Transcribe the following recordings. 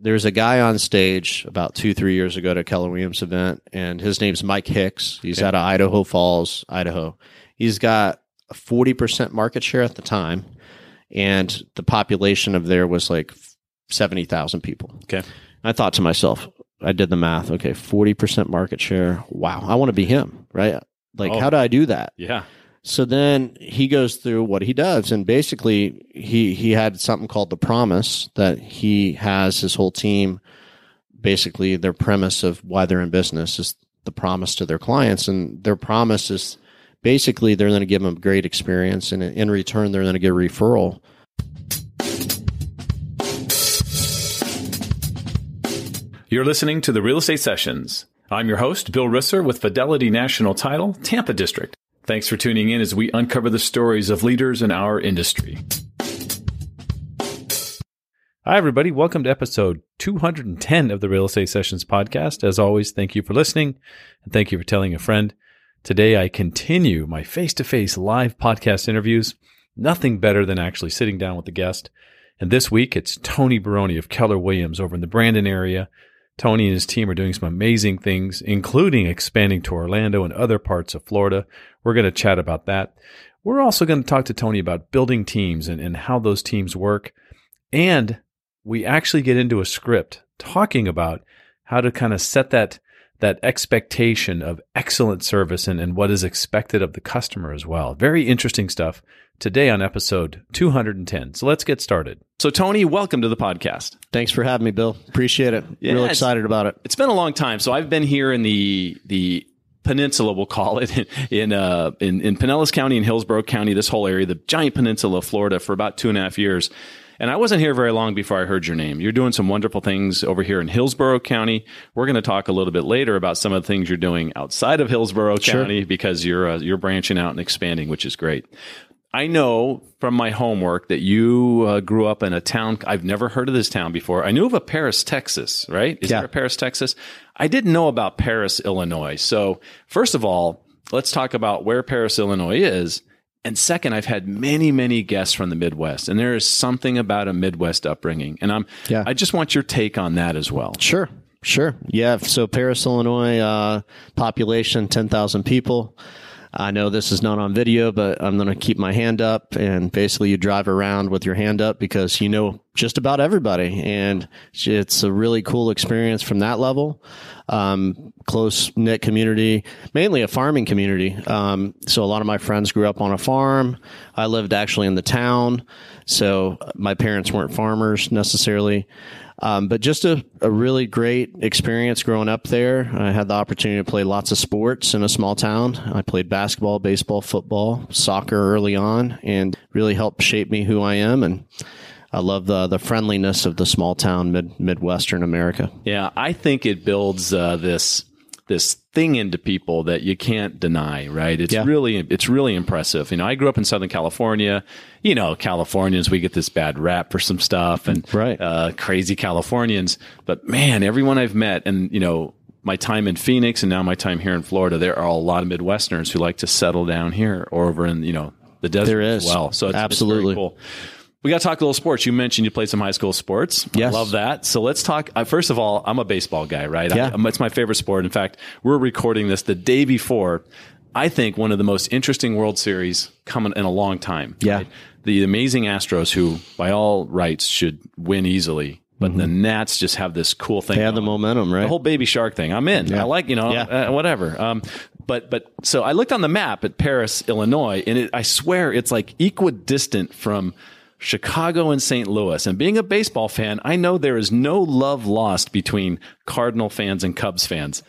there's a guy on stage about two, three years ago at a Keller Williams event, and his name's Mike Hicks. He's out of Idaho Falls, Idaho. He's got a 40% market share at the time, and the population of there was like 70,000 people. Okay. I thought to myself, I did the math. Okay, 40% market share. Wow, I want to be him, right? Like, Oh. how do I do that? Yeah. So then he goes through what he does, and basically he he had something called the promise that he has his whole team. Basically, their premise of why they're in business is the promise to their clients, and their promise is basically they're going to give them a great experience, and in return they're going to get a referral. You're listening to the Real Estate Sessions. I'm your host, Bill Risser with Fidelity National Title, Tampa District. Thanks for tuning in as we uncover the stories of leaders in our industry. Hi, everybody. Welcome to episode 210 of the Real Estate Sessions podcast. As always, thank you for listening and thank you for telling a friend. Today, I continue my face to face live podcast interviews. Nothing better than actually sitting down with the guest. And this week, it's Tony Baroni of Keller Williams over in the Brandon area. Tony and his team are doing some amazing things, including expanding to Orlando and other parts of Florida. We're going to chat about that. We're also going to talk to Tony about building teams and, and how those teams work. And we actually get into a script talking about how to kind of set that that expectation of excellent service and, and what is expected of the customer as well. Very interesting stuff today on episode 210. So let's get started. So, Tony, welcome to the podcast. Thanks for having me, Bill. Appreciate it. Yeah, Real excited about it. It's been a long time. So I've been here in the the peninsula, we'll call it, in uh in, in Pinellas County and Hillsborough County, this whole area, the giant peninsula of Florida, for about two and a half years. And I wasn't here very long before I heard your name. You're doing some wonderful things over here in Hillsborough County. We're going to talk a little bit later about some of the things you're doing outside of Hillsborough County because you're uh, you're branching out and expanding, which is great. I know from my homework that you uh, grew up in a town. I've never heard of this town before. I knew of a Paris, Texas, right? Is Yeah. there a Paris, Texas? I didn't know about Paris, Illinois. So, first of all, let's talk about where Paris, Illinois is. And second, I've had many, many guests from the Midwest, and there is something about a Midwest upbringing. And I'm, Yeah. I just want your take on that as well. Sure, sure. Yeah. So Paris, Illinois, uh, population ten thousand people. I know this is not on video, but I'm going to keep my hand up, and basically, you drive around with your hand up because you know just about everybody, and it's a really cool experience from that level. Um, close knit community, mainly a farming community. Um, so a lot of my friends grew up on a farm. I lived actually in the town, so my parents weren't farmers necessarily. Um, but just a, a really great experience growing up there. I had the opportunity to play lots of sports in a small town. I played basketball, baseball, football, soccer early on, and really helped shape me who I am. And I love the the friendliness of the small town mid midwestern America. Yeah, I think it builds uh, this this thing into people that you can't deny, right? It's Yeah. really it's really impressive. You know, I grew up in Southern California. You know, Californians we get this bad rap for some stuff and Right. uh, crazy Californians, but man, everyone I've met and you know my time in Phoenix and now my time here in Florida, there are a lot of Midwesterners who like to settle down here or over in you know the desert There as well. So it's, it's Absolutely. very cool. We got to talk a little sports. You mentioned you played some high school sports. Yes. I love that. So let's talk. Uh, first of all, I'm a baseball guy, right? Yeah. I, it's my favorite sport. In fact, we're recording this the day before. I think one of the most interesting World Series coming in a long time. Yeah. right? The amazing Astros, who by all rights should win easily, but the Nats just have this cool thing. Mm-hmm. They had the momentum, right? The whole baby shark thing. I'm in. I like, you know, Yeah. uh, whatever. Um, but, but so I looked on the map at Paris, Illinois, and it, I swear it's like equidistant from Chicago and St. Louis. And being a baseball fan, I know there is no love lost between Cardinal fans and Cubs fans.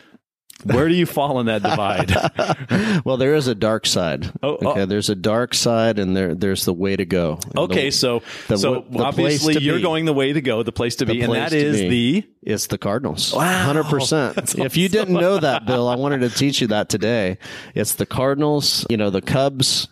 Where do you fall in that divide? well, there is a dark side. Oh, oh. there's a dark side, and there there's the way to go. Okay, the- so the- so the obviously you're be. going the way to go, the place to be, and that is be. the It's the Cardinals. Wow. Hundred percent. If you didn't know that, Bill, I wanted to teach you that today. It's the Cardinals. You know, the Cubs.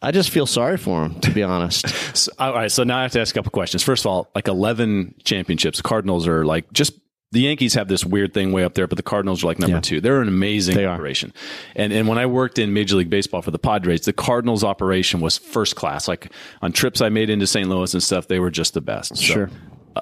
I just feel sorry for them, to be honest. So, all right, so now I have to ask a couple questions. First of all, like 11 championships. Cardinals are like just the Yankees have this weird thing way up there, but the Cardinals are like number Yeah. two. They're an amazing They are. operation. And and when I worked in Major League Baseball for the Padres, the Cardinals operation was first class. Like on trips I made into St. Louis and stuff, they were just the best. So, Sure.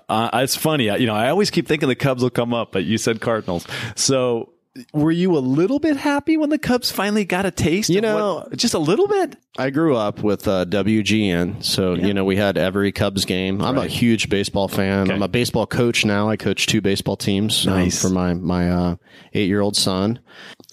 Uh, it's funny. You know, I always keep thinking the Cubs will come up, but you said Cardinals. So were you a little bit happy when the Cubs finally got a taste? You know- what- just a little bit. I grew up with uh, WGN, so you know we had every Cubs game. I'm a huge baseball fan. Okay. I'm a baseball coach now. I coach two baseball teams um, for my my uh, eight year old son.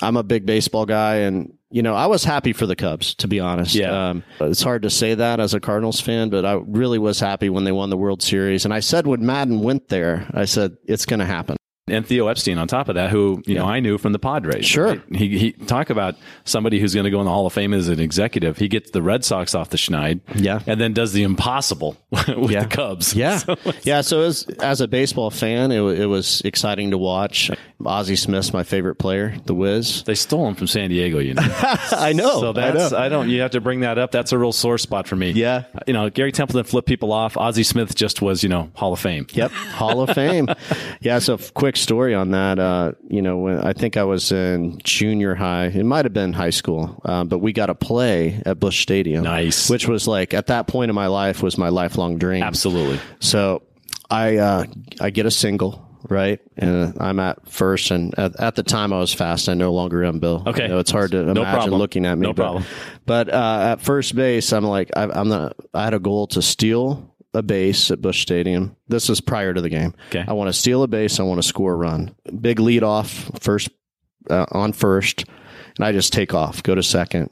I'm a big baseball guy, and you know I was happy for the Cubs. To be honest, Yeah. um, it's hard to say that as a Cardinals fan, but I really was happy when they won the World Series. And I said when Maddon went there, I said it's going to happen. And Theo Epstein on top of that, who you know I knew from the Padres. Sure. right? He he talk about somebody who's going to go in the Hall of Fame as an executive. He gets the Red Sox off the schneid, Yeah. and then does the impossible with Yeah. the Cubs. Yeah, So yeah. So as as a baseball fan, it, it was exciting to watch. Ozzie Smith's my favorite player, the Wiz. they stole him from San Diego. You know. I know. So that's I, don't. You have to bring that up. That's a real sore spot for me. Yeah. You know, Garry Templeton flipped people off. Ozzie Smith just was, you know, Hall of Fame. Yep, Hall of Fame. Yeah, so quick story on that. Uh, you know, when I think I was in junior high, it might have been high school, uh, but we got to play at Busch Stadium. Nice. which was like at that point in my life was my lifelong dream. Absolutely. So I uh, I get a single. Right, and I'm at first, and at, at the time I was fast. I no longer am, Bill. Okay. I know it's hard to imagine problem. looking at me. No but, problem. But uh, at first base, I'm like, I, I'm not. I had a goal to steal a base at Busch Stadium. This is prior to the game. Okay. I want to steal a base. I want to score a run. Big lead off first uh, on first, and I just take off, go to second.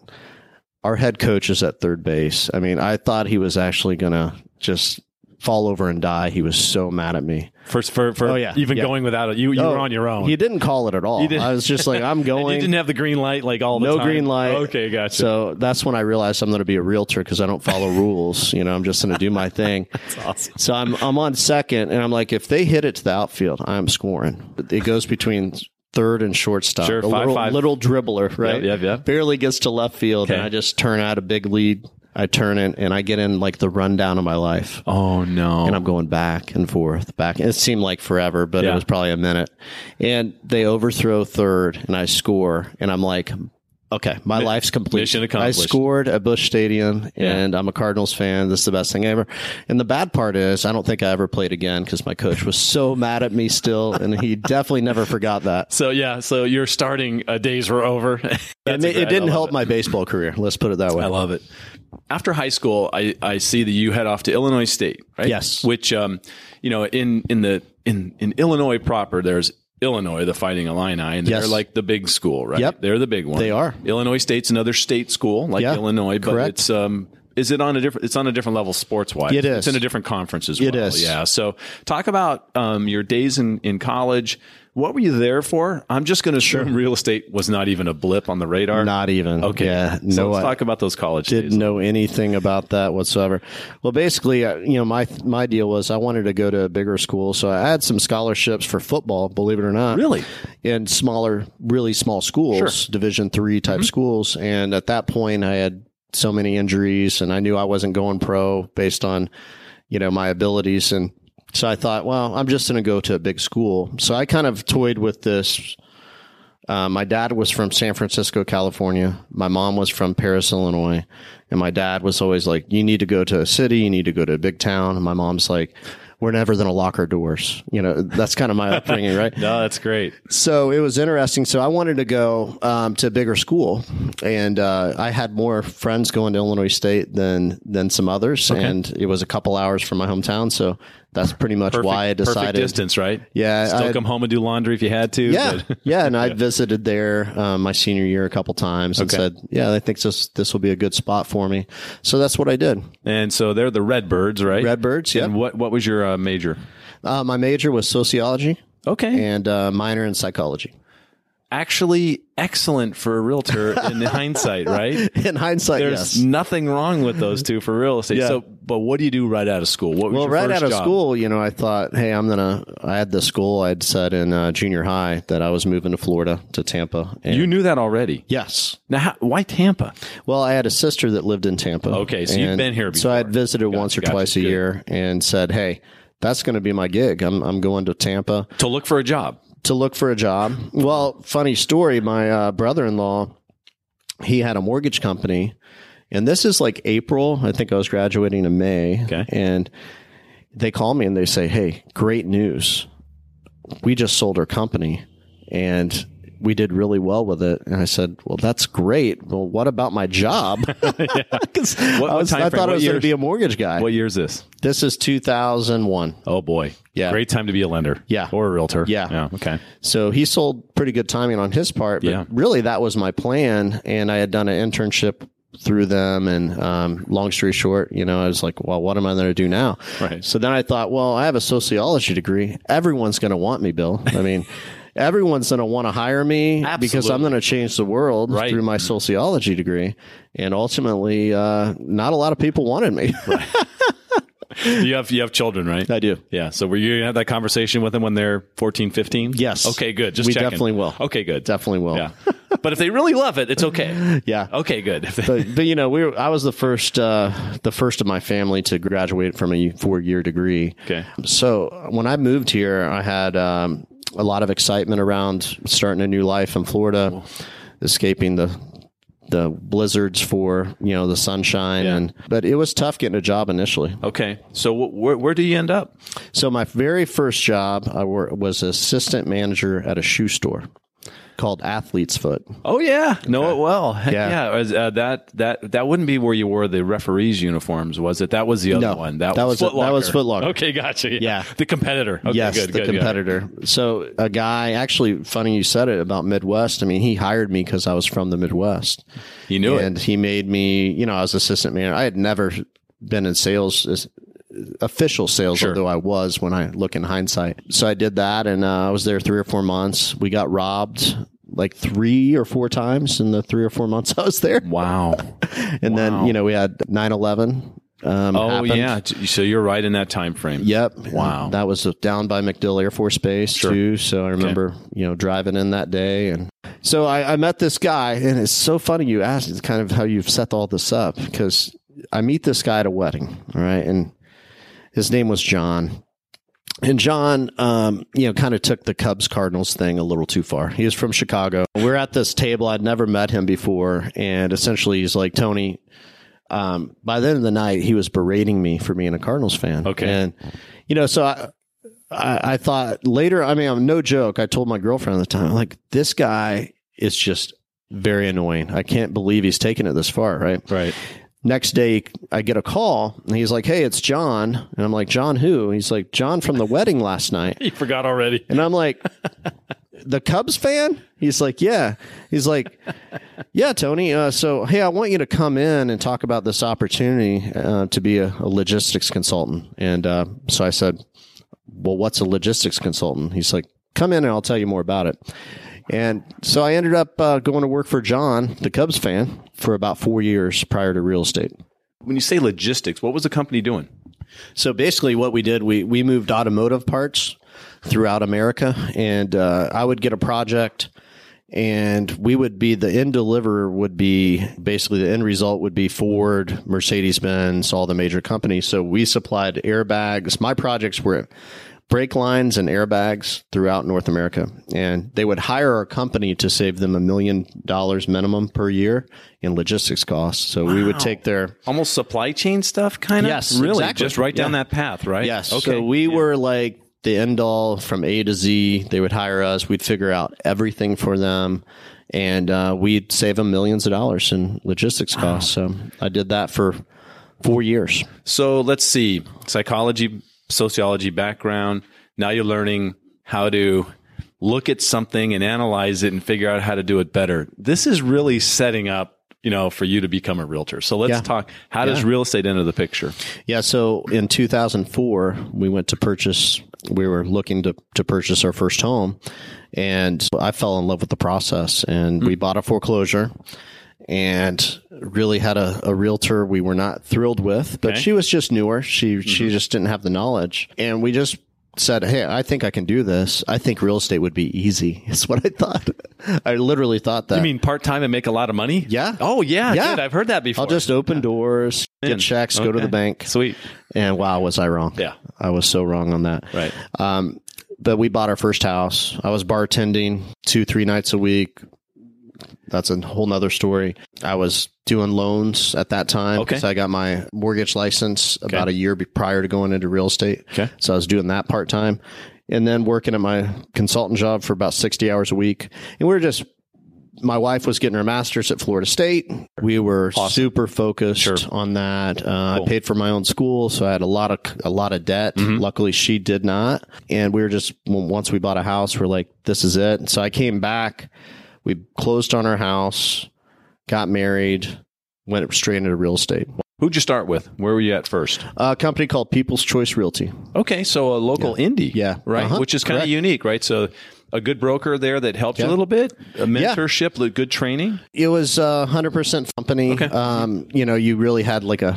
Our head coach is at third base. I mean, I thought he was actually gonna just fall over and die. He was so mad at me. For for, for Oh, yeah. even Yeah. going without it, you you Oh, were on your own. He didn't call it at all. I was just like, I'm going. you didn't have the green light like all the no time. green light. Okay, gotcha. So that's when I realized I'm going to be a realtor because I don't follow rules. You know, I'm just going to do my thing. That's awesome. So I'm I'm on second, and I'm like, if they hit it to the outfield, I'm scoring. It goes between third and shortstop. Sure, a five, little, five. little dribbler, right? Yeah, yep. Barely gets to left field, and I just turn out a big lead. I turn it, and I get in like the rundown of my life. Oh no. And I'm going back and forth, back. It seemed like forever, but Yeah. it was probably a minute. And they overthrow third, and I score, and I'm like, okay, my life's complete. mission accomplished. I scored at Busch Stadium, and I'm a Cardinals fan. This is the best thing ever. And the bad part is, I don't think I ever played again because my coach was so mad at me still, and he definitely never forgot that. so yeah, so your starting uh, days were over. And it, it didn't help it. my baseball career. Let's put it that way. I love it. After high school, I, I see that you head off to Illinois State, right? Yes. Which, um, you know, in in the in in Illinois proper, there's Illinois, the Fighting Illini, and Yes. they're like the big school, right? Yep. They're the big one. They are. Illinois State's another state school, like Yeah, Illinois, but correct. it's um. Is it on a different? It's on a different level sports wise. It is. It's in a different conference as It well. is. Yeah. So talk about um, your days in in college. What were you there for? I'm just going to assume real estate was not even a blip on the radar. Not even. Okay. Yeah. So No. let's I- talk about those college didn't days. know anything about that whatsoever. Well, basically, uh, you know, my my deal was I wanted to go to a bigger school, so I had some scholarships for football. Believe it or not, Really? in smaller, really small schools, Division three type schools. And at that point, I had so many injuries, and I knew I wasn't going pro based on, you know, my abilities. And so I thought, well, I'm just going to go to a big school. So I kind of toyed with this. Uh, my dad was from San Francisco, California. My mom was from Paris, Illinois. And my dad was always like, you need to go to a city, you need to go to a big town. And my mom's like, we're never going to lock our doors. You know, that's kind of my upbringing, right? No, that's great. So it was interesting. So I wanted to go um, to a bigger school, and uh, I had more friends going to Illinois State than than some others, and it was a couple hours from my hometown. So that's pretty much why I decided. Perfect distance, right? Yeah, Still I- come home and do laundry if you had to. Yeah, but- yeah, and I visited there um, my senior year a couple times and Okay. said, "Yeah, I think this this will be a good spot for me." So that's what I did. and so they're the Redbirds, right? Redbirds, yeah. And what what was your uh, major? Uh, my major was sociology Okay. and uh, minor in psychology. Actually, excellent for a realtor in hindsight, right? In hindsight, There's yes. nothing wrong with those two for real estate. Yeah. So, but what do you do right out of school? What was Well, right out of job? school, you know, I thought, hey, I'm gonna. I had the school I'd said in uh, junior high that I was moving to Florida to Tampa. And You knew that already. yes. Now, how, why Tampa? Well, I had a sister that lived in Tampa. Okay, so you've been here So I had before. visited once or gotcha, twice a good. year and said, hey, that's going to be my gig. I'm I'm going to Tampa. To look for a job. to look for a job. Well, funny story. My uh, brother-in-law, he had a mortgage company, and this is like April. I think I was graduating in May, Okay. and they call me and they say, "Hey, great news! We just sold our company, and we did really well with it." And I said, "Well, that's great. Well, what about my job?" 'Cause What- I, what was, I thought I was going to be a mortgage guy. What year is this? This is 2001. Oh boy. Yeah. Great time to be a lender. Yeah. Or a realtor. Yeah. Yeah. Okay. So he sold pretty good timing on his part. But Yeah. really, that was my plan. And I had done an internship through them. And um, long story short, you know, I was like, well, what am I going to do now? Right. So then I thought, well, I have a sociology degree. Everyone's going to want me, Bill. I mean, everyone's going to want to hire me because I'm going to change the world Right. through my sociology degree. And ultimately, uh, not a lot of people wanted me. you have you have children, right? I do. Yeah. So were you gonna have that conversation with them when they're 14, 15? Yes. Okay, good. Just We checking. definitely will. Okay, good. Definitely will. Yeah. but if they really love it, it's okay. Yeah. Okay, good. But but you know we were, I was the first uh, the first of my family to graduate from a four year degree. Okay. So when I moved here, I had um, a lot of excitement around starting a new life in Florida, escaping the the blizzards for you know the sunshine Yeah. and but it was tough getting a job initially. okay. So wh- where where do you end up? So my very first job I wor- was assistant manager at a shoe store called Athlete's Foot. Oh yeah, know it well. Yeah. yeah. was, uh, that that that wouldn't be where you wore the referees' uniforms, was it? That was the other No, one. That, that was was- Foot that was. Foot Locker. Okay, gotcha. Yeah, Yeah. the competitor. Okay, yes, good, the good, competitor. So a guy, actually, funny you said it about Midwest. I mean, he hired me because I was from the Midwest, You knew and it. he made me. You know, I was assistant manager. I had never been in sales, official sales, Sure. although I was when I look in hindsight. So I did that, and uh, I was there three or four months. We got robbed like three or four times in the three or four months I was there, Wow. and Wow. then you know we had 9-11 um, Oh happened. yeah. So you're right in that time frame. Yep. Wow. That was down by MacDill Air Force Base too. So I remember, you know, driving in that day. And so I, I met this guy and it's so funny you asked, it's kind of how you've set all this up because I meet this guy at a wedding. All right. And his name was John. And John, um, you know, kind of took the Cubs Cardinals thing a little too far. He was from Chicago. We're at this table. I'd never met him before. And essentially he's like, Tony, um, by the end of the night, he was berating me for being a Cardinals fan. Okay. And, you know, so I, I, I thought later, I mean, I'm no joke. I told my girlfriend at the time, like, this guy is just very annoying. I can't believe he's taken it this far. Right. Right. Next day, I get a call and he's like, Hey, it's John. And I'm like, John who? He's like, John from the wedding last night. he forgot already. And I'm like, the Cubs fan? He's like, yeah. He's like, yeah, Tony. Uh, so, hey, I want you to come in and talk about this opportunity uh, to be a, a logistics consultant. And uh, so I said, well, what's a logistics consultant? He's like, come in and I'll tell you more about it. And so I ended up uh, going to work for John, the Cubs fan, for about four years prior to real estate. When you say logistics, what was the company doing? So basically, what we did, we we moved automotive parts throughout America, and uh, I would get a project, and we would be the end deliverer would be basically the end result would be Ford, Mercedes Benz, all the major companies. So we supplied airbags. My projects were brake lines and airbags throughout North America, and they would hire our company to save them a million dollars minimum per year in logistics costs. So we would take their Almost supply chain stuff, kind of. Yes, really. exactly. Just right down Yeah. that path, right? Yes. Okay. So we Yeah. were like the end all from A to Z. They would hire us. We'd figure out everything for them. And uh, we'd save them millions of dollars in logistics costs. So I did that for four years. So let's see, psychology, sociology background. Now you're learning how to look at something and analyze it and figure out how to do it better. This is really setting up, you know, for you to become a realtor. So let's Yeah. talk. How does real estate enter the picture? Yeah. So in 2004, we went to purchase, we were looking to, to purchase our first home. And I fell in love with the process and we hmm. bought a foreclosure and really had a, a realtor we were not thrilled with, but Okay. she was just newer. She, she just didn't have the knowledge. And we just said, Hey, I think I can do this. I think real estate would be easy. Is what I thought. I literally thought that. You mean part time and make a lot of money? Yeah. Oh yeah. Yeah. Good. I've heard that before. I'll just open doors, get checks, go to the bank. Sweet. And wow, was I wrong? Yeah. I was so wrong on that. Right. Um, but we bought our first house. I was bartending two, three nights a week, that's a whole nother story. I was doing loans at that time Okay. because I got my mortgage license about a year prior to going into real estate. Okay. So I was doing that part time and then working at my consultant job for about 60 hours a week. And we were just, my wife was getting her master's at Florida State. We were super focused Sure. on that. Uh, Cool. I paid for my own school, so I had a lot of a lot of debt. Mm-hmm. Luckily, she did not. And we were just once we bought a house, we're like, this is it. So I came back. We closed on our house, got married, went straight into real estate. Who'd you start with? Where were you at first? A company called People's Choice Realty. Okay, so a local indie. Yeah. Right. Uh-huh. Which is kind of unique, right? So a good broker there that helped you a little bit, a mentorship, li- good training. It was a hundred percent company. Okay. Um, you know, you really had like a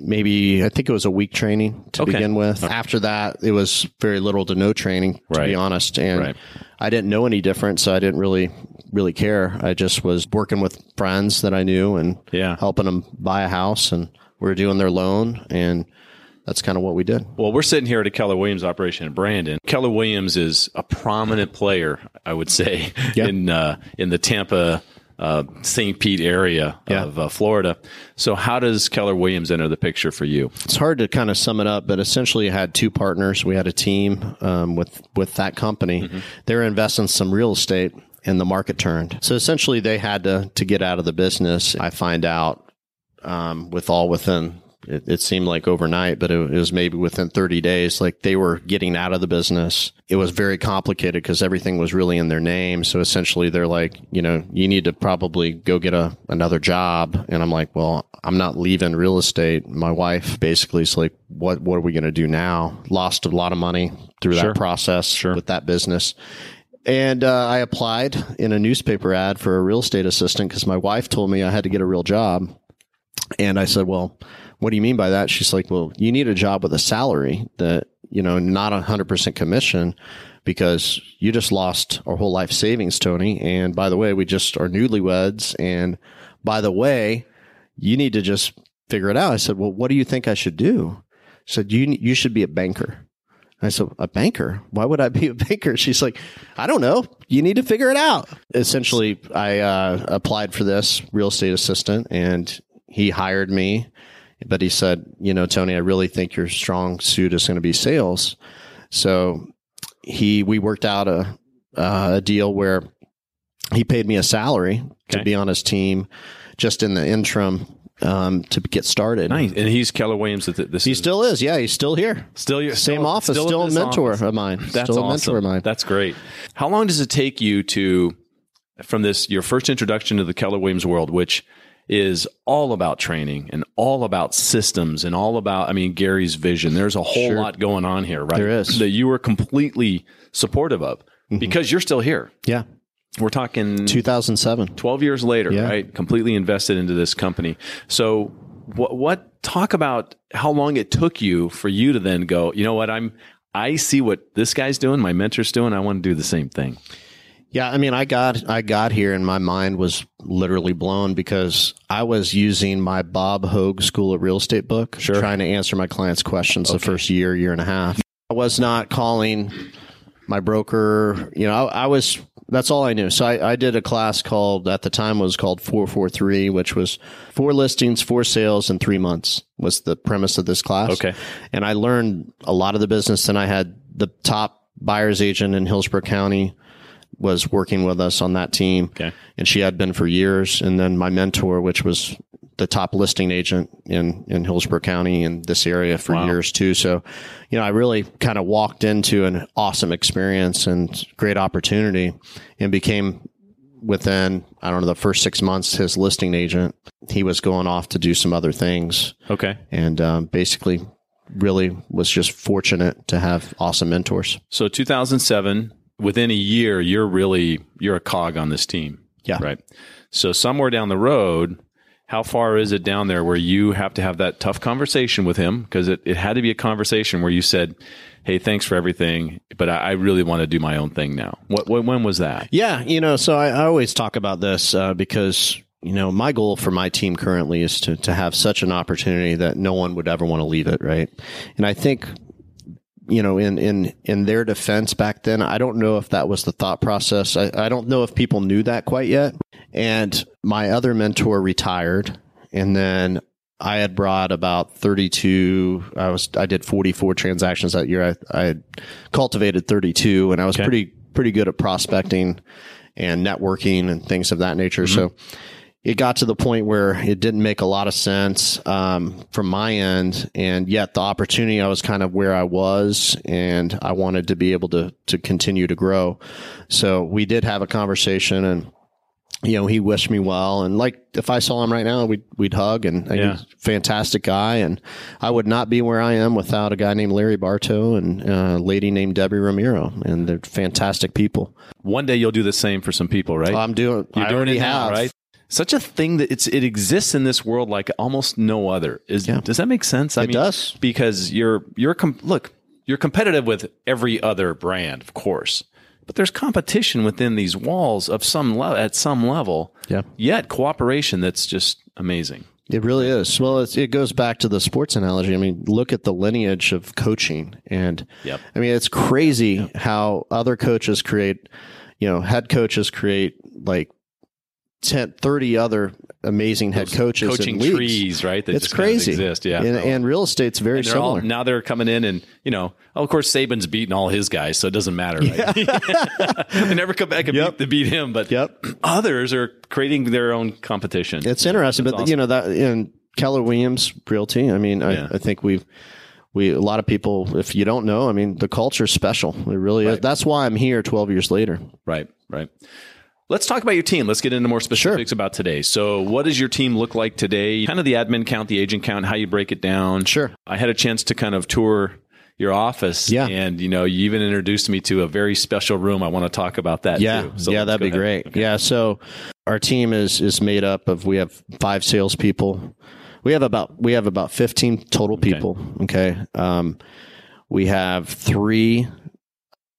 maybe I think it was a week training to Okay. begin with. After that, it was very little to no training, to Right. be honest. And Right. I didn't know any different, so I didn't really really care. I just was working with friends that I knew and Yeah. helping them buy a house, and we were doing their loan, and that's kind of what we did. Well, we're sitting here at a Keller Williams operation in Brandon. Keller Williams is a prominent player, I would say, Yeah. in uh, in the Tampa, uh, St. Pete area Yeah. of uh, Florida. So, how does Keller Williams enter the picture for you? it's hard to kind of sum it up, but essentially, I had two partners. We had a team um, with with that company. They were investing some real estate, and the market turned. So essentially, they had to to get out of the business. I find out um, with all within. It, it seemed like overnight, but it, it was maybe within 30 days. Like they were getting out of the business. It was very complicated because everything was really in their name. So essentially, they're like, you know, you need to probably go get a another job. And I'm like, well, I'm not leaving real estate. My wife basically is like, what what are we going to do now? Lost a lot of money through Sure. that process Sure. with that business. And uh, I applied in a newspaper ad for a real estate assistant because my wife told me I had to get a real job. And I said, well, what do you mean by that? She's like, well, you need a job with a salary that, you know, not a hundred percent commission because you just lost our whole life savings, Tony. And by the way, we just are newlyweds. And by the way, you need to just figure it out. I said, well, what do you think I should do? She said, you, you should be a banker. I said, a banker? Why would I be a banker? She's like, I don't know. You need to figure it out. Essentially, I uh, applied for this real estate assistant and he hired me. But he said, you know, Tony, I really think your strong suit is going to be sales. So he, we worked out a, uh, a deal where he paid me a salary Okay. to be on his team just in the interim um, to get started. Nice. And he's Keller Williams. That this He is still is. Yeah, he's still here. still your Same still- office, still still, a mentor office. of mine. That's still a awesome. mentor of mine. That's great. How long does it take you to from this your first introduction to the Keller Williams world, which is all about training and all about systems and all about I mean Gary's vision. There's a whole Sure. lot going on here, right? There is. Mm-hmm. that you were completely supportive of because you're still here. yeah, We're talking 2007. 12 years later, Yeah. right? Completely invested into this company. So what what talk about how long it took you for you to then go, you know what, I'm I see what this guy's doing, my mentor's doing, I want to do the same thing. Yeah, I mean, I got I got here and my mind was literally blown because I was using my Bob Hogue School of Real Estate book, Sure. trying to answer my clients' questions the first year, year and a half. I was not calling my broker. You know, I, I was. That's all I knew. So I, I did a class called at the time was called four four three, which was four listings, four sales in three months was the premise of this class. Okay. and I learned a lot of the business. And I had the top buyer's agent in Hillsborough County was working with us on that team. Okay. And she had been for years. And then my mentor, which was the top listing agent in, in Hillsborough County in this area for Wow. years too. So, you know, I really kind of walked into an awesome experience and great opportunity and became within, I don't know, the first six months, his listing agent. He was going off to do some other things Okay. and um, basically really was just fortunate to have awesome mentors. So 2007, within a year, you're really you're a cog on this team. Yeah. Right. So somewhere down the road, how far is it down there where you have to have that tough conversation with him? Because it, it had to be a conversation where you said, Hey, thanks for everything, but I, I really want to do my own thing now. What, when was that? Yeah, you know, so I, I always talk about this uh, because you know my goal for my team currently is to to have such an opportunity that no one would ever want to leave it, right? And I think you know, in, in, in their defense back then, I don't know if that was the thought process. I, I don't know if people knew that quite yet. And my other mentor retired and then I had brought about 32. I was, I did 44 transactions that year. I, I had cultivated 32 and I was Okay. pretty, pretty good at prospecting and networking and things of that nature. Mm-hmm. So it got to the point where it didn't make a lot of sense um, from my end, and yet the opportunity I was kind of where I was, and I wanted to be able to to continue to grow. So we did have a conversation, and you know he wished me well, and like if I saw him right now, we'd we'd hug, and, and Yeah. he's a fantastic guy, and I would not be where I am without a guy named Larry Bartow and a lady named Debbie Ramiro, and they're fantastic people. One day you'll do the same for some people, right? I'm doing. You're I doing it now, have. right? Such a thing that it's it exists in this world like almost no other. Is Yeah. does that make sense? I It does. because you're you're com- look you're competitive with every other brand, of course, but there's competition within these walls of some le- at some level. Yeah. Yet cooperation that's just amazing. It really is. Well, it's, it goes back to the sports analogy. I mean, look at the lineage of coaching, and Yep. I mean, it's crazy how other coaches create, you know, head coaches create like 10, 30 other amazing head coaches Coaching trees, right? That It's just kind of crazy. exist. Yeah. and, and real estate's very And they're all, similar. now they're coming in and you know oh, of course Saban's beating all his guys so it doesn't matter right they never come back and Yep. beat, to beat him but Yep. others are creating their own competition It's interesting, but That's you know that in Keller Williams Realty. I mean, Yeah. I, I think we've we a lot of people. If you don't know, I mean, the culture's special. It really is. That's why I'm here 12 years later. right right let's talk about your team let's get into more specifics about today so what does your team look like today kind of the admin count the agent count how you break it down Sure. I had a chance to kind of tour your office Yeah. and you know you even introduced me to a very special room I want to talk about that Yeah, too. So yeah, that'd be ahead. great. Yeah, so our team is is made up of we have five salespeople. We have about we have about fifteen total people. Okay, um, we have three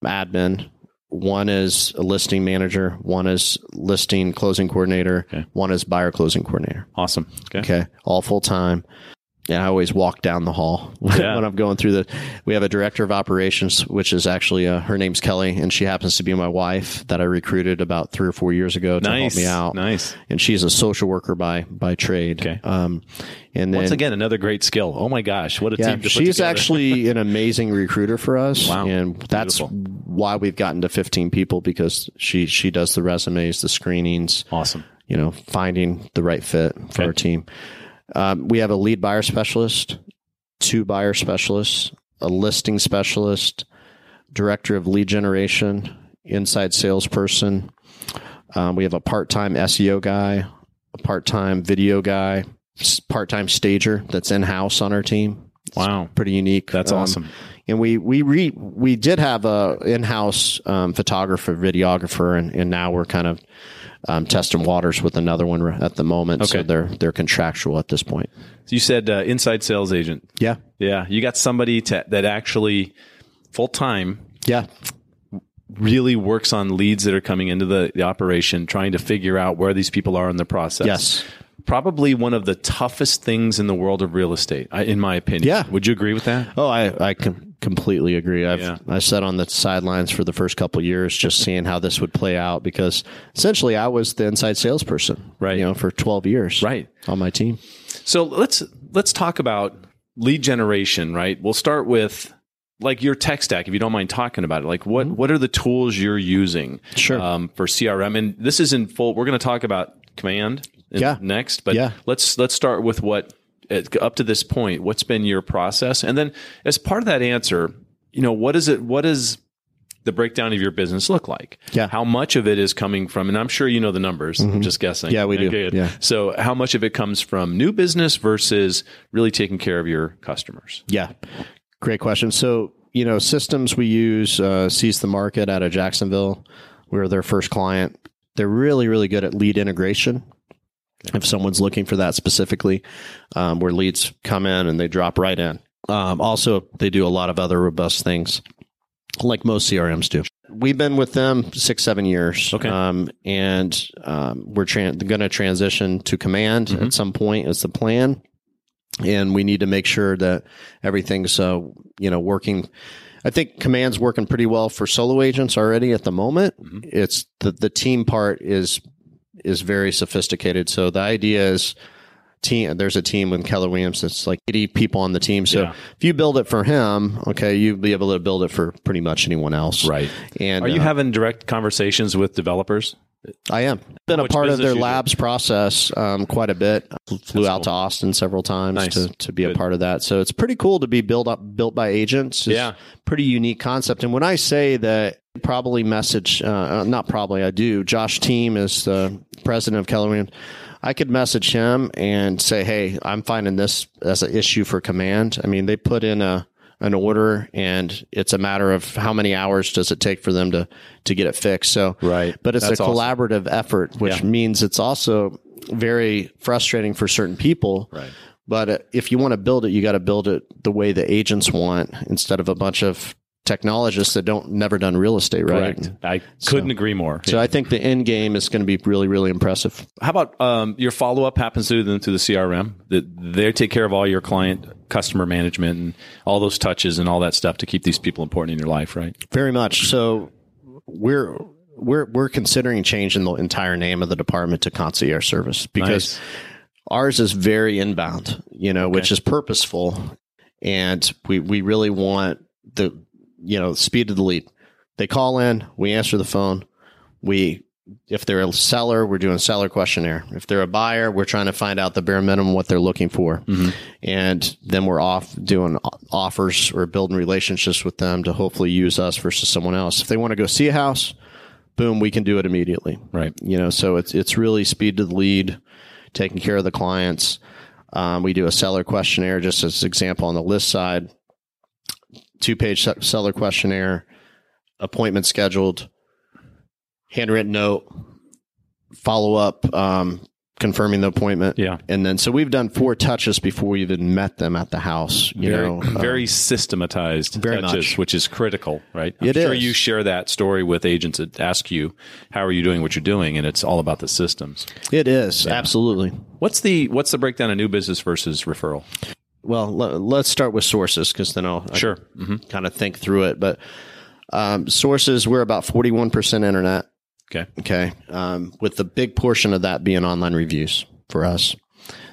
admin. One is a listing manager. One is listing closing coordinator. Okay. One is buyer closing coordinator. awesome okay Okay, all full time. And I always walk down the hall Yeah. when I'm going through the. We have a director of operations, which is actually uh, her name's Kelly, and she happens to be my wife that I recruited about three or four years ago to nice help me out. nice And she's a social worker by by trade. Okay. Um, and then Once again, another great skill. Oh my gosh, what a yeah, team! She's actually an amazing recruiter for us. Wow. And that's Beautiful. why we've gotten to 15 people because she she does the resumes, the screenings, awesome. you know, finding the right fit for Okay. our team. Um, we have a lead buyer specialist, two buyer specialists, a listing specialist, director of lead generation, inside salesperson. Um, we have a part time SEO guy, a part time video guy, part time stager that's in house on our team. Wow, Pretty unique. that's Um, awesome. and we we re, we did have a in-house um, photographer videographer and, and now we're kind of um, testing waters with another one at the moment so they're they're contractual at this point So you said uh, inside sales agent. yeah Yeah, you got somebody to, that actually full time yeah really works on leads that are coming into the, the operation, trying to figure out where these people are in the process. yes probably one of the toughest things in the world of real estate, in my opinion. Yeah. would you agree with that? oh i i com- completely agree i've Yeah. i sat on the sidelines for the first couple of years just seeing how this would play out because essentially i was the inside salesperson Right. you know for 12 years Right. on my team So let's let's talk about lead generation, right? We'll start with like your tech stack, if you don't mind talking about it. Like what what are the tools you're using Mm-hmm. Sure. um, for CRM? And this is in full. We're going to talk about command Yeah. next, but Yeah. let's let's start with what up to this point. What's been your process, and then as part of that answer, you know, what is it? What is the breakdown of your business look like? Yeah. How much of it is coming from, and I'm sure you know the numbers, I'm just guessing. Mm-hmm. Yeah, we do. Yeah. So how much of it comes from new business versus really taking care of your customers? Yeah, great question. So, you know, systems we use, uh, Seize the Market out of Jacksonville. We're their first client. They're really, really good at lead integration. If someone's looking for that specifically, um, where leads come in and they drop right in. Um, also, they do a lot of other robust things, like most CRMs do. We've been with them six, seven years. Okay. Um, and um, we're tran going to transition to Command Mhm. at some point. Is the plan, and we need to make sure that everything's uh, you know working I think command's working pretty well for solo agents already at the moment. Mhm. It's the the team part is is very sophisticated. So the idea is team. There's a team with Keller Williams that's like 80 people on the team. So Yeah. if you build it for him, okay, you'll be able to build it for pretty much anyone else. Right. And Are you uh, having direct conversations with developers? I am been a part of their you do? labs process um, quite a bit. Flew That's out cool. to Austin several times Nice. to, to be Good. a part of that. So it's pretty cool to be built up built by agents. It's Yeah. pretty unique concept. And when I say that, probably message uh, uh, not probably I do. Josh Team is the president of Keller. I could message him and say, "Hey, I'm finding this as an issue for command." I mean, they put in a an order, and it's a matter of how many hours does it take for them to to get it fixed. So, Right. but it's That's a awesome. collaborative effort, which Yeah. means it's also very frustrating for certain people. Right. But if you want to build it, you got to build it the way the agents want instead of a bunch of technologists that don't never done real estate, right? Correct. I couldn't agree more. So I think the end game is going to be really, really impressive. How about um, your follow up happens through the, through the CRM? That they take care of all your client customer management and all those touches and all that stuff to keep these people important in your life, right? Very much. So we're we're we're considering changing the entire name of the department to concierge service because Nice. ours is very inbound, you know, which is purposeful, and we we really want the you know speed of the lead. They call in, we answer the phone, we. If they're a seller, we're doing seller questionnaire. If they're a buyer, we're trying to find out the bare minimum what they're looking for, and then we're off doing offers or building relationships with them to hopefully use us versus someone else. If they want to go see a house, boom, we can do it immediately Right. you know so it's it's really speed to the lead taking care of the clients um, we do a seller questionnaire just as an example on the list side two page seller questionnaire appointment scheduled handwritten note follow up um, confirming the appointment Yeah. and then so we've done four touches before we even met them at the house you very, know um, very systematized very touches, much. which is critical, right? I'm It sure is. you share that story with agents that ask you, "How are you doing? What you're doing?" And it's all about the systems. it is absolutely What's the what's the breakdown of new business versus referral? Well le- let's start with sources because then i'll Sure. hmm kind of think through it. But um, sources, we're about 41% internet. Okay. Okay. Um, with the big portion of that being online reviews for us.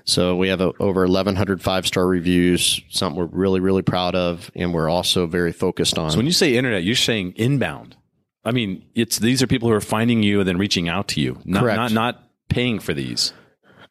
So we have a, over 1,100 five star reviews, something we're really, really proud of. And we're also very focused on. So when you say internet, you're saying inbound. I mean, it's these are people who are finding you and then reaching out to you, not Correct. not not paying for these.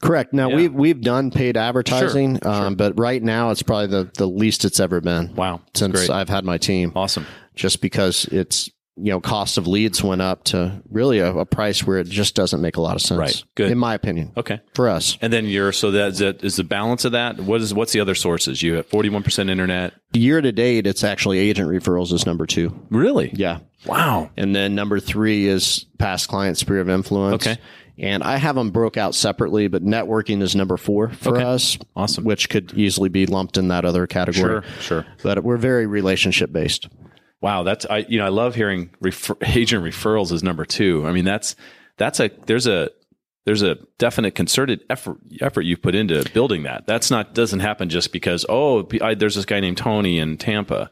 Correct. Now Yeah. we've, we've done paid advertising, Sure, um, but right now it's probably the, the least it's ever been Wow, since great, I've had my team, awesome. just because it's, you know, cost of leads went up to really a, a price where it just doesn't make a lot of sense. Right. Good. In my opinion. Okay. for us. And then you're so that is, that is the balance of that. What is what's the other sources? You have 41 percent internet. Year to date, it's actually agent referrals is number two. Really? Yeah. Wow. And then number three is past client sphere of influence. Okay. And I have them broke out separately, but networking is number four for Okay. us, Awesome. which could easily be lumped in that other category. Sure. Sure. But we're very relationship based. Wow, that's I you know I love hearing refer, agent referrals is number two. I mean that's that's a there's a there's a definite concerted effort effort you've put into building that. That's not doesn't happen just because oh I, there's this guy named Tony in Tampa.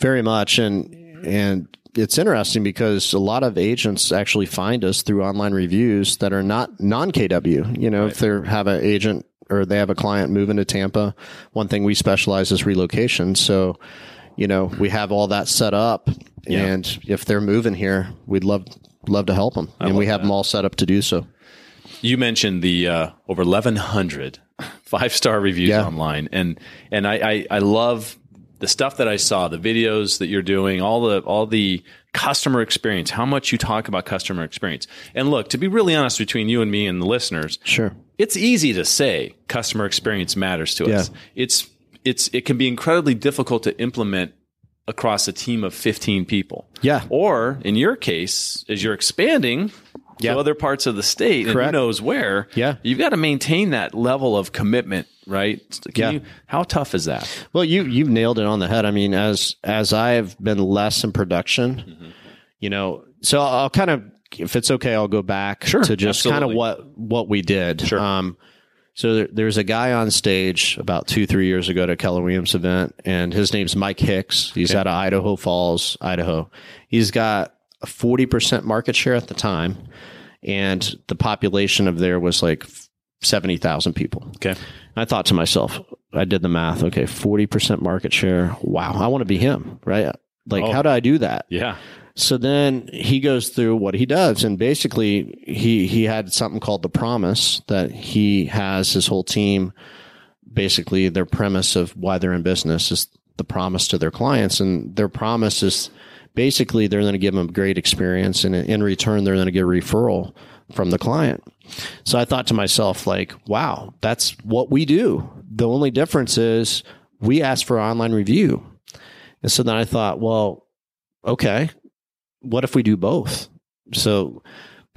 Very much. And, and, it's interesting because a lot of agents actually find us through online reviews that are not non KW. You know, if they have an agent or they have a client moving to Tampa, one thing we specialize is relocation. So, you know, we have all that set up, Yeah. and if they're moving here, we'd love love to help them, and we have them all set up to do so. You mentioned the uh, over 1,100 five star reviews Yeah. online, and and I, I I love the stuff that I saw, the videos that you're doing, all the all the customer experience, how much you talk about customer experience. And look, to be really honest between you and me and the listeners, Sure. it's easy to say customer experience matters to us. It's it's it can be incredibly difficult to implement across a team of 15 people. Yeah. Or in your case, as you're expanding Yeah. to other parts of the state and Correct. who knows where, Yeah. you've got to maintain that level of commitment, right? Can Yeah. you, how tough is that? Well, you you've nailed it on the head. I mean, as as I've been less in production, you know, so I'll, kind of, if it's okay, I'll go back Sure, to just kind of what what we did. Sure. Um, So there, there's a guy on stage about two, three years ago at a Keller Williams event, and his name's Mike Hicks. He's out of Idaho Falls, Idaho. He's got a 40% market share at the time, and the population of there was like 70,000 people. Okay. I thought to myself, I did the math. Okay, 40% market share. Wow, I want to be him, right? Like, Oh. how do I do that? Yeah. So then he goes through what he does, and basically he he had something called the promise that he has his whole team. Basically, their premise of why they're in business is the promise to their clients, and their promise is basically they're going to give them a great experience, and in return they're going to get a referral from the client. So I thought to myself, like, wow, that's what we do. The only difference is we ask for online review. And so then I thought, well, okay, what if we do both? So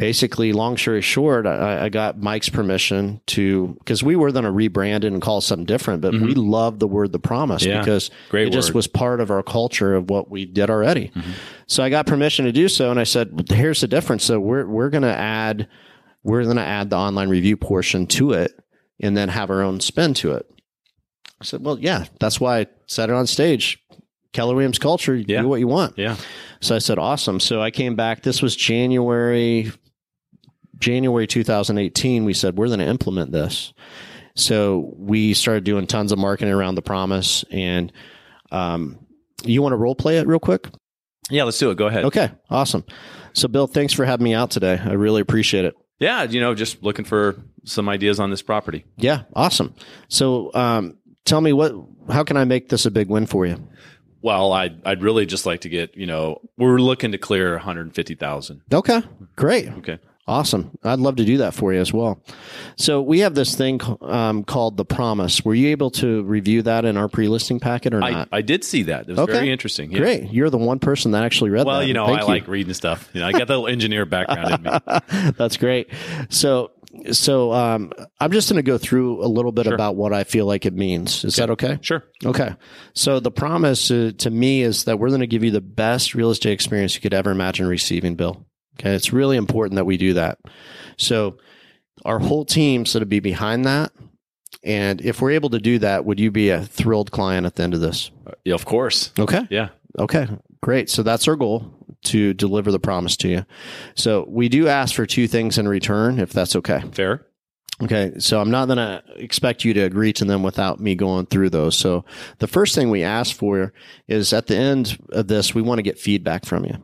basically, long story short, I, I got Mike's permission to because we were going to rebrand it and call it something different, but we mm-hmm. love the word the promise Yeah, because great it just was part of our culture of what we did already. Mm-hmm. So I got permission to do so, and I said, "Here's the difference. So we're we're going to add we're going to add the online review portion to it, and then have our own spin to it." I said, "Well, yeah, that's why I said it on stage." Keller Williams culture, Yeah. do what you want. Yeah. So I said, awesome. So I came back. This was January, January 2018. We said, we're going to implement this. So we started doing tons of marketing around the promise. And um, you want to role play it real quick? Yeah. Let's do it. Go ahead. Okay, awesome. So, Bill, thanks for having me out today. I really appreciate it. Yeah. You know, just looking for some ideas on this property. Yeah, awesome. So, um, tell me what, how can I make this a big win for you? Well, I'd, I'd really just like to get, you know, we're looking to clear 150,000. Okay, great. Okay. Awesome. I'd love to do that for you as well. So we have this thing um, called the promise. Were you able to review that in our pre-listing packet or not? I did see that. It was Okay. very interesting. Yeah. Great. You're the one person that actually read Well, that. you know, Thank I like reading stuff. You know, I got the little engineer background in me. That's great. So, so um, I'm just going to go through a little bit Sure. about what I feel like it means. Is that okay? Sure. Okay. So the promise uh, to me is that we're going to give you the best real estate experience you could ever imagine receiving, Bill. Okay. It's really important that we do that. So our whole team to be behind that. And if we're able to do that, would you be a thrilled client at the end of this? Uh, yeah, of course. Okay. Yeah. Okay, great. So that's our goal to deliver the promise to you. So we do ask for two things in return, if that's okay. Fair. Okay, so I'm not going to expect you to agree to them without me going through those. So the first thing we ask for is at the end of this, we want to get feedback from you.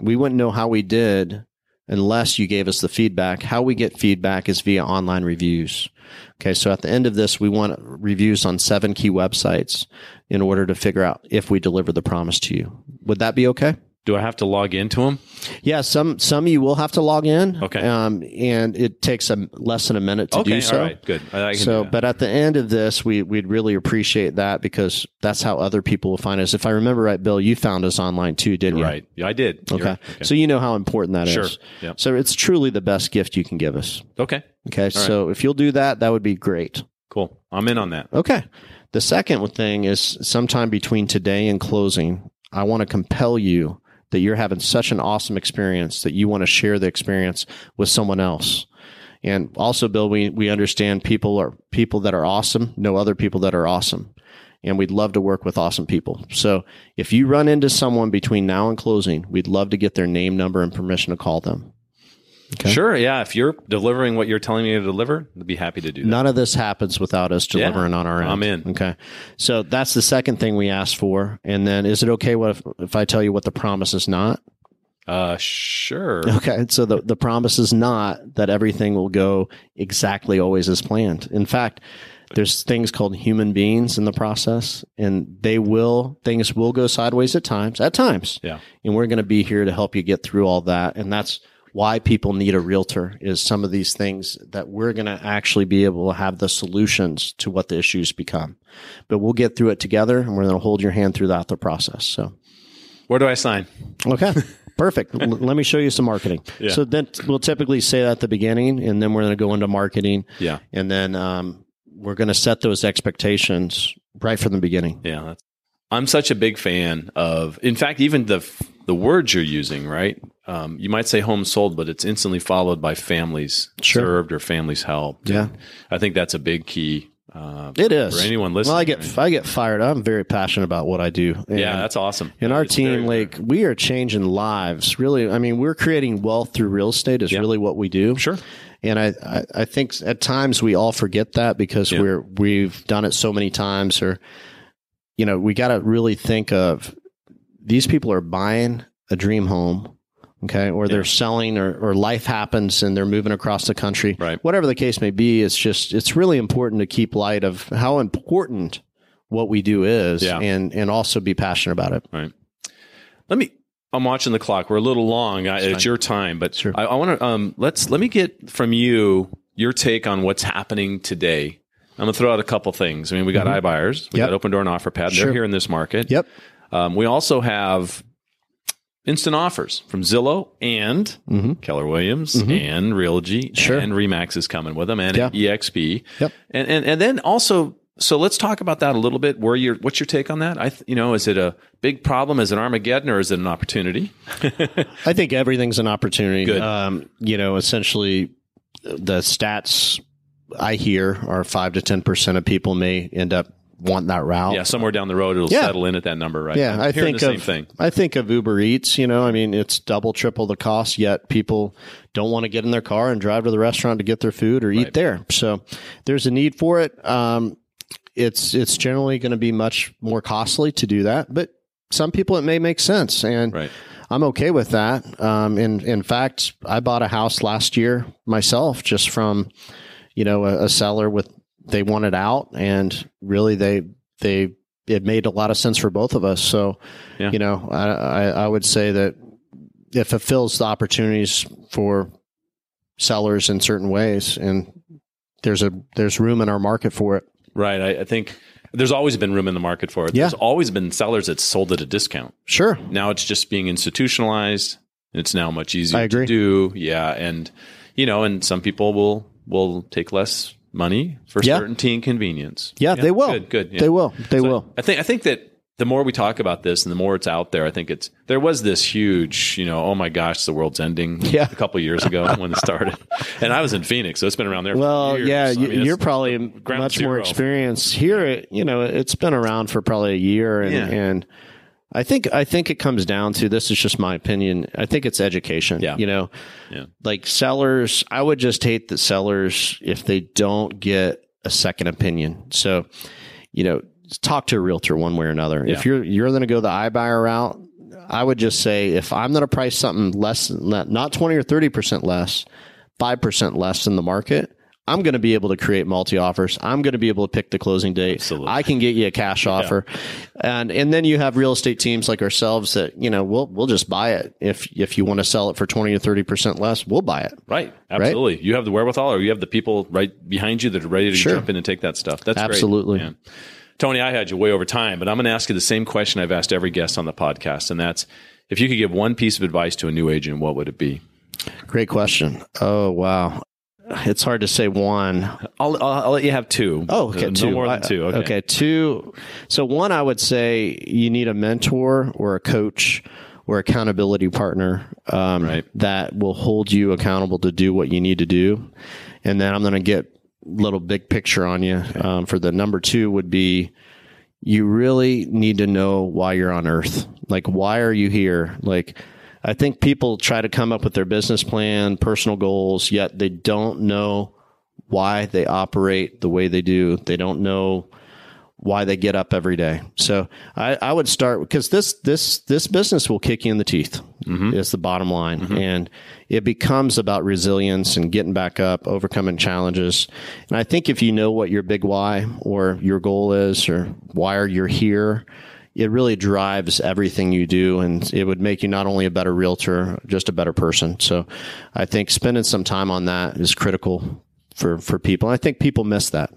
We wouldn't know how we did unless you gave us the feedback. How we get feedback is via online reviews. Okay, so at the end of this, we want reviews on seven key websites in order to figure out if we deliver the promise to you. Would that be okay? Do I have to log into them? Yeah, some some you will have to log in. Okay. um, and it takes a less than a minute to Okay. do so. All right. Good. So, but at the end of this, we we'd really appreciate that because that's how other people will find us. If I remember right, Bill, you found us online too, didn't you? right. Yeah, I did. Okay. You're- So you know how important that is. Sure. Yep. So it's truly the best gift you can give us. Okay. Okay. So if you'll do that, that would be great. Cool. I'm in on that. Okay. The second thing is sometime between today and closing, I want to compel you that you're having such an awesome experience that you want to share the experience with someone else. And also, Bill, we, we understand people are people that are awesome, know other people that are awesome. And we'd love to work with awesome people. So if you run into someone between now and closing, we'd love to get their name, number, and permission to call them. Okay. Sure. Yeah. If you're delivering what you're telling me to deliver, I'd be happy to do that. None of this happens without us delivering on our end. I'm in. Okay. So that's the second thing we ask for. And then is it okay what if, if I tell you what the promise is not? Uh, sure. Okay. So the, the promise is not that everything will go exactly always as planned. In fact, there's things called human beings in the process and they will, things will go sideways at times, at times. Yeah. And we're going to be here to help you get through all that. And that's why people need a realtor is some of these things that we're going to actually be able to have the solutions to what the issues become. But we'll get through it together and we're going to hold your hand throughout the process. So, Where do I sign? okay. Perfect. L- let me show you some marketing. Yeah. So then we'll typically say that at the beginning and then we're going to go into marketing Yeah. and then um, we're going to set those expectations right from the beginning. Yeah. That's, I'm such a big fan of, in fact, even the the words you're using, right? Um, you might say home sold, but it's instantly followed by families Sure. served or families helped. Yeah. And I think that's a big key. Uh, It is for anyone listening. Well, I get I get fired. I'm very passionate about what I do. yeah, that's awesome. And our team, like, we are changing lives. Really, I mean, we're creating wealth through real estate. Is really what we do. Sure. And I, I, I think at times we all forget that because we're we've done it so many times. Or, you know, we got to really think of these people are buying a dream home, okay, or they're Yeah. selling, or or life happens and they're moving across the country. Right. Whatever the case may be, it's just it's really important to keep light of how important what we do is, Yeah. and and also be passionate about it. Right. Let me. I'm watching the clock. We're a little long. I, it's your time, but Sure. I, I want to. Um, let's let me get from you your take on what's happening today. I'm gonna throw out a couple things. I mean, we got iBuyers, we Mm-hmm. Yep. got Opendoor and OfferPad. Sure. They're here in this market. Yep. Um, we also have instant offers from Zillow and Mm-hmm. Keller Williams and Realogy Sure. and Remax is coming with them and Yeah. EXP. Yep. And, and and then also so let's talk about that a little bit. Where your what's your take on that? I you know is it a big problem? Is it Armageddon or is it an opportunity? I think everything's an opportunity. Good. Um, you know, essentially, the stats I hear are five to ten percent of people may end up want that route. Yeah, somewhere down the road it'll Yeah. settle in at that number, right? Yeah, I'm I think the same thing. I think of Uber Eats. You know, I mean, it's double, triple the cost. Yet people don't want to get in their car and drive to the restaurant to get their food or Right. eat there. So there's a need for it. Um, it's it's generally going to be much more costly to do that, but some people it may make sense, and Right. I'm okay with that. Um, in in fact, I bought a house last year myself, just from you know a, a seller with they wanted out, and really they they it made a lot of sense for both of us. So, Yeah. you know, I, I I would say that it fulfills the opportunities for sellers in certain ways, and there's a there's room in our market for it. Right. I, I think there's always been room in the market for it. Yeah. There's always been sellers that sold at a discount. Sure, Now it's just being institutionalized. and It's now much easier I agree. to do. Yeah, and you know, and some people will will take less money for Yeah. certainty and convenience. yeah, they will. Good, good. yeah. They will. They So will. I think I think that the more we talk about this and the more it's out there, I think it's there was this huge, you know, oh my gosh, the world's ending Yeah. a couple years ago when it started. And I was in Phoenix, so it's been around there Well, yeah, I mean, you're probably much zero. more experienced here. It, you know, it's been around for probably a year, and, Yeah. and I think I think it comes down to this is just my opinion. I think it's education. Yeah. you know, Yeah. like sellers. I would just hate that sellers if they don't get a second opinion. So, you know, talk to a realtor one way or another. If you're you're going to go the iBuyer route, I would just say if I'm going to price something less than that, not twenty or thirty percent less, five percent less than the market, I'm going to be able to create multi offers. I'm going to be able to pick the closing date. Absolutely. I can get you a cash offer, and and then you have real estate teams like ourselves that you know we'll we'll just buy it if if you want to sell it for twenty or thirty percent less, we'll buy it. Right. Absolutely. You have the wherewithal or you have the people right behind you that are ready to Sure. jump in and take that stuff. That's great. Absolutely. man. Tony, I had you way over time, but I'm going to ask you the same question I've asked every guest on the podcast, and that's if you could give one piece of advice to a new agent, what would it be? Great question. Oh wow, it's hard to say one. I'll, I'll, I'll let you have two. Oh, okay, Uh, no two. more than two. Okay. two. So one, I would say you need a mentor or a coach or accountability partner um, Right. that will hold you accountable to do what you need to do. And then I'm going to get little big picture on you. Um, for the number two would be you really need to know why you're on earth. Like, why are you here? Like, I think people try to come up with their business plan, personal goals, yet they don't know why they operate the way they do. They don't know why they get up every day. So I, I would start because this this this business will kick you in the teeth. Mm-hmm. Is the bottom line, mm-hmm. and it becomes about resilience and getting back up, overcoming challenges. And I think if you know what your big why or your goal is, or why are you here, it really drives everything you do, and it would make you not only a better realtor, just a better person. So I think spending some time on that is critical for for people. I think people miss that.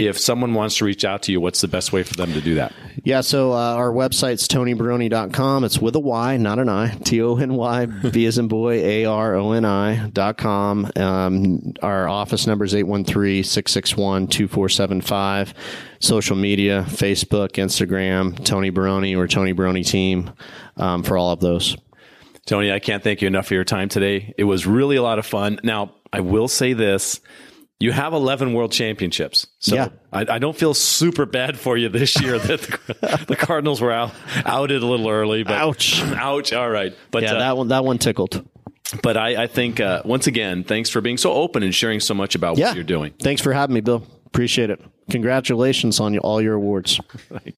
If someone wants to reach out to you, what's the best way for them to do that? Yeah, so uh, our website's tonybaroni.com. It's with a Y, not an I. T O N Y, B as in boy, A R O N I dot com. Um, our office number is 813 661 2475. Social media Facebook, Instagram, Tony Baroni or Tony Baroni team um, for all of those. Tony, I can't thank you enough for your time today. It was really a lot of fun. Now, I will say this. You have 11 world championships. So Yeah. I, I don't feel super bad for you this year that the, the Cardinals were out, outed a little early. But, Ouch. Ouch. All right. But, Yeah, uh, that one that one tickled. but I, I think, uh, once again, thanks for being so open and sharing so much about Yeah. what you're doing. Thanks for having me, Bill. Appreciate it. Congratulations on all your awards.